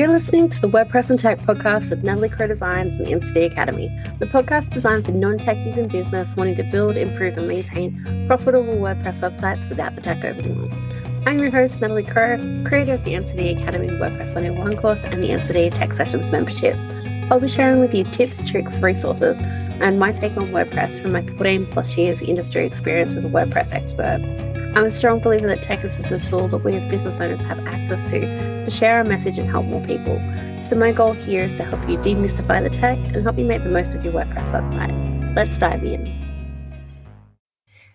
You're listening to the WordPress and Tech podcast with Natalie Crowe Designs and the NCD Academy, the podcast designed for non techies in business wanting to build, improve, and maintain profitable WordPress websites without the tech overwhelm. I'm your host, Natalie Crowe, creator of the NCD Academy WordPress 101 course and the NCD Tech Sessions membership. I'll be sharing with you tips, tricks, resources, and my take on WordPress from my 14 plus years industry experience as a WordPress expert. I'm a strong believer that tech is just a tool that we as business owners have access to to share our message and help more people. So, my goal here is to help you demystify the tech and help you make the most of your WordPress website. Let's dive in.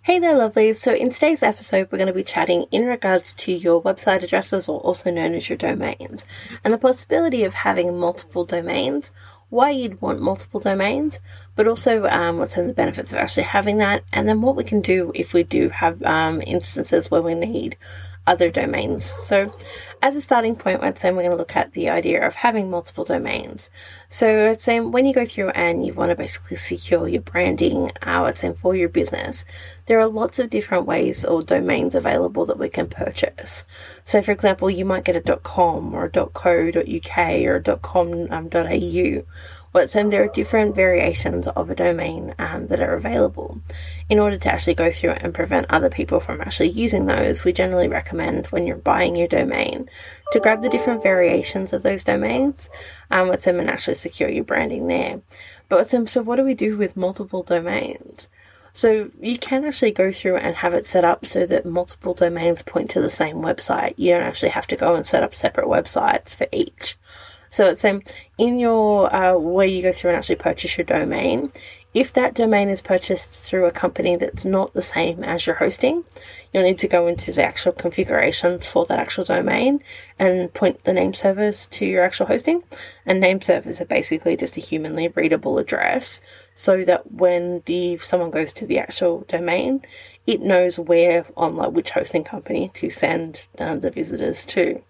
Hey there, lovelies. So, in today's episode, we're going to be chatting in regards to your website addresses, or also known as your domains, and the possibility of having multiple domains why you'd want multiple domains, but also um, what's in the benefits of actually having that, and then what we can do if we do have um, instances where we need other domains. So, as a starting point, I'd say we're going to look at the idea of having multiple domains. So, I'd say when you go through and you want to basically secure your branding, uh, I'd say for your business, there are lots of different ways or domains available that we can purchase. So, for example, you might get a .com or a .co.uk or a .com.au. Um, um, there are different variations of a domain um, that are available. In order to actually go through and prevent other people from actually using those, we generally recommend when you're buying your domain to grab the different variations of those domains, um, what's them and actually secure your branding there. But what's them, so what do we do with multiple domains? So you can actually go through and have it set up so that multiple domains point to the same website. You don't actually have to go and set up separate websites for each. So it's um, in your uh, you go through and actually purchase your domain. If that domain is purchased through a company that's not the same as your hosting, you'll need to go into the actual configurations for that actual domain and point the name servers to your actual hosting. And name servers are basically just a humanly readable address so that when the someone goes to the actual domain, it knows where on like which hosting company to send um, the visitors to.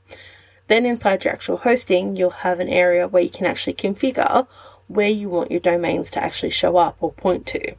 Then inside your actual hosting, you'll have an area where you can actually configure where you want your domains to actually show up or point to.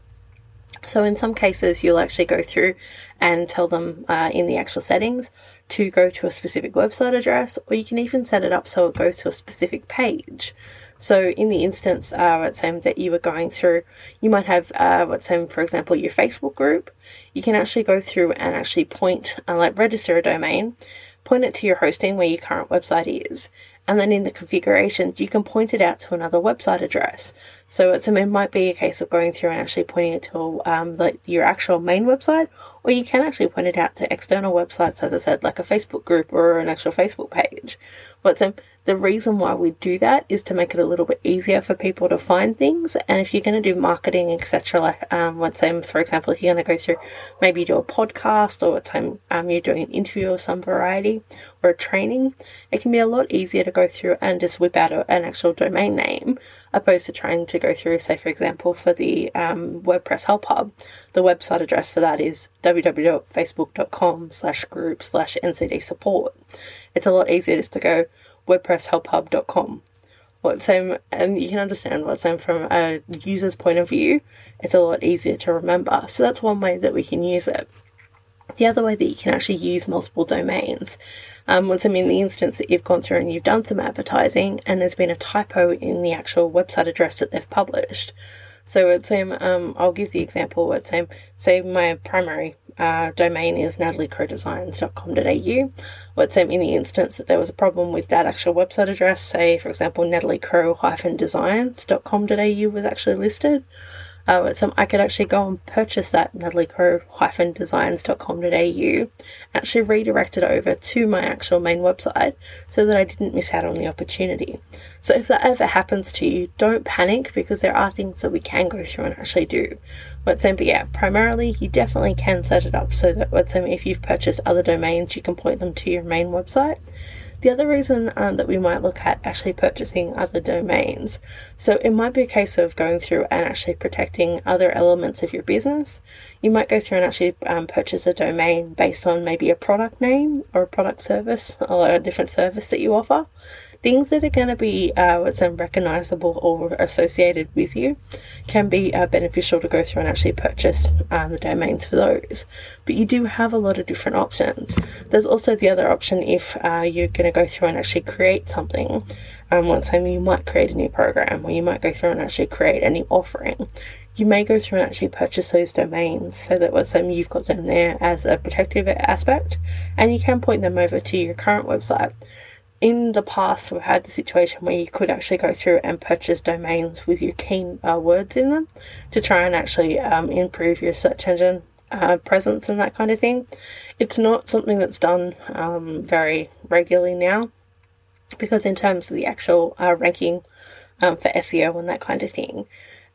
So in some cases, you'll actually go through and tell them uh, in the actual settings to go to a specific website address, or you can even set it up so it goes to a specific page. So in the instance, uh, let's say that you were going through, you might have, uh, let's say, for example, your Facebook group. You can actually go through and actually point, uh, like register a domain, point it to your hosting where your current website is, and then in the configurations, you can point it out to another website address. So it's, it might be a case of going through and actually pointing it to um, like your actual main website, or you can actually point it out to external websites, as I said, like a Facebook group or an actual Facebook page. But um, the reason why we do that is to make it a little bit easier for people to find things. And if you're going to do marketing, etc., like um, let's say, for example, if you're going to go through maybe do a podcast or let's say um, you're doing an interview of some variety or a training, it can be a lot easier to go through and just whip out an actual domain name opposed to trying to go through, say, for example, for the um, WordPress Help Hub, the website address for that is www.facebook.com slash group slash ncd support. It's a lot easier just to go wordpresshelphub.com. What same, and you can understand what same from a user's point of view, it's a lot easier to remember. So that's one way that we can use it. The other way that you can actually use multiple domains, um, I'm in the instance that you've gone through and you've done some advertising and there's been a typo in the actual website address that they've published. So it's um, um I'll give the example. It's um, say my primary uh, domain is nataliecrowedesigns.com.au. Let's say in the instance that there was a problem with that actual website address, say for example nataliecrowe-designs.com.au was actually listed, uh, some, um, I could actually go and purchase that nataliecrowe-designs.com.au, actually redirect it over to my actual main website so that I didn't miss out on the opportunity. So if that ever happens to you, don't panic because there are things that we can go through and actually do. But um, but yeah, primarily you definitely can set it up so that let's um, if you've purchased other domains, you can point them to your main website. The other reason um, that we might look at actually purchasing other domains, so it might be a case of going through and actually protecting other elements of your business. you might go through and actually um, purchase a domain based on maybe a product name or a product service or a different service that you offer things that are going to be uh, what's recognizable or associated with you can be uh, beneficial to go through and actually purchase um, the domains for those. But you do have a lot of different options. There's also the other option if uh, you're going to go through and actually create something. Um, once you might create a new program or you might go through and actually create a new offering you may go through and actually purchase those domains so that what's um, you've got them there as a protective aspect and you can point them over to your current website in the past, we've had the situation where you could actually go through and purchase domains with your key uh, words in them to try and actually um, improve your search engine uh, presence and that kind of thing. It's not something that's done um, very regularly now because, in terms of the actual uh, ranking um, for SEO and that kind of thing,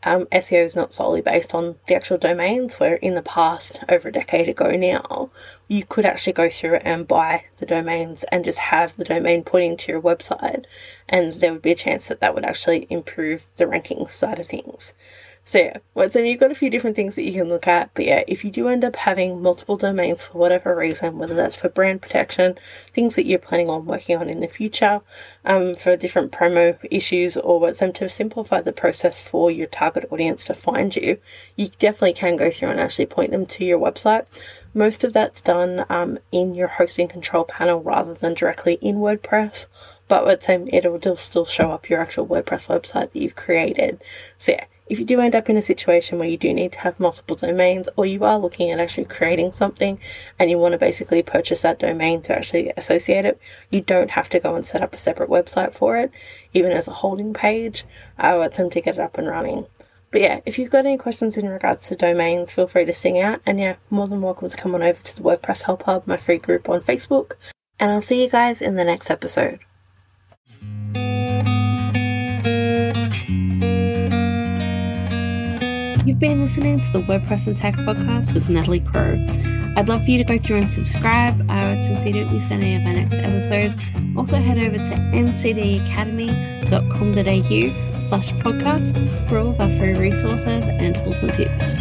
um, SEO is not solely based on the actual domains, where in the past, over a decade ago now, you could actually go through and buy the domains and just have the domain pointing to your website, and there would be a chance that that would actually improve the ranking side of things. So yeah, well, so you've got a few different things that you can look at, but yeah, if you do end up having multiple domains for whatever reason, whether that's for brand protection, things that you're planning on working on in the future, um, for different promo issues, or what's them to simplify the process for your target audience to find you, you definitely can go through and actually point them to your website. Most of that's done um, in your hosting control panel rather than directly in WordPress but it'll still show up your actual WordPress website that you've created. So yeah, if you do end up in a situation where you do need to have multiple domains or you are looking at actually creating something and you want to basically purchase that domain to actually associate it, you don't have to go and set up a separate website for it, even as a holding page. I would them to get it up and running. But yeah, if you've got any questions in regards to domains, feel free to sing out. And yeah, more than welcome to come on over to the WordPress Help Hub, my free group on Facebook. And I'll see you guys in the next episode. Been listening to the WordPress and Tech podcast with Natalie Crowe. I'd love for you to go through and subscribe. I would at least any of our next episodes. Also head over to ncdacademy.com.au slash podcast for all of our free resources and tools and tips.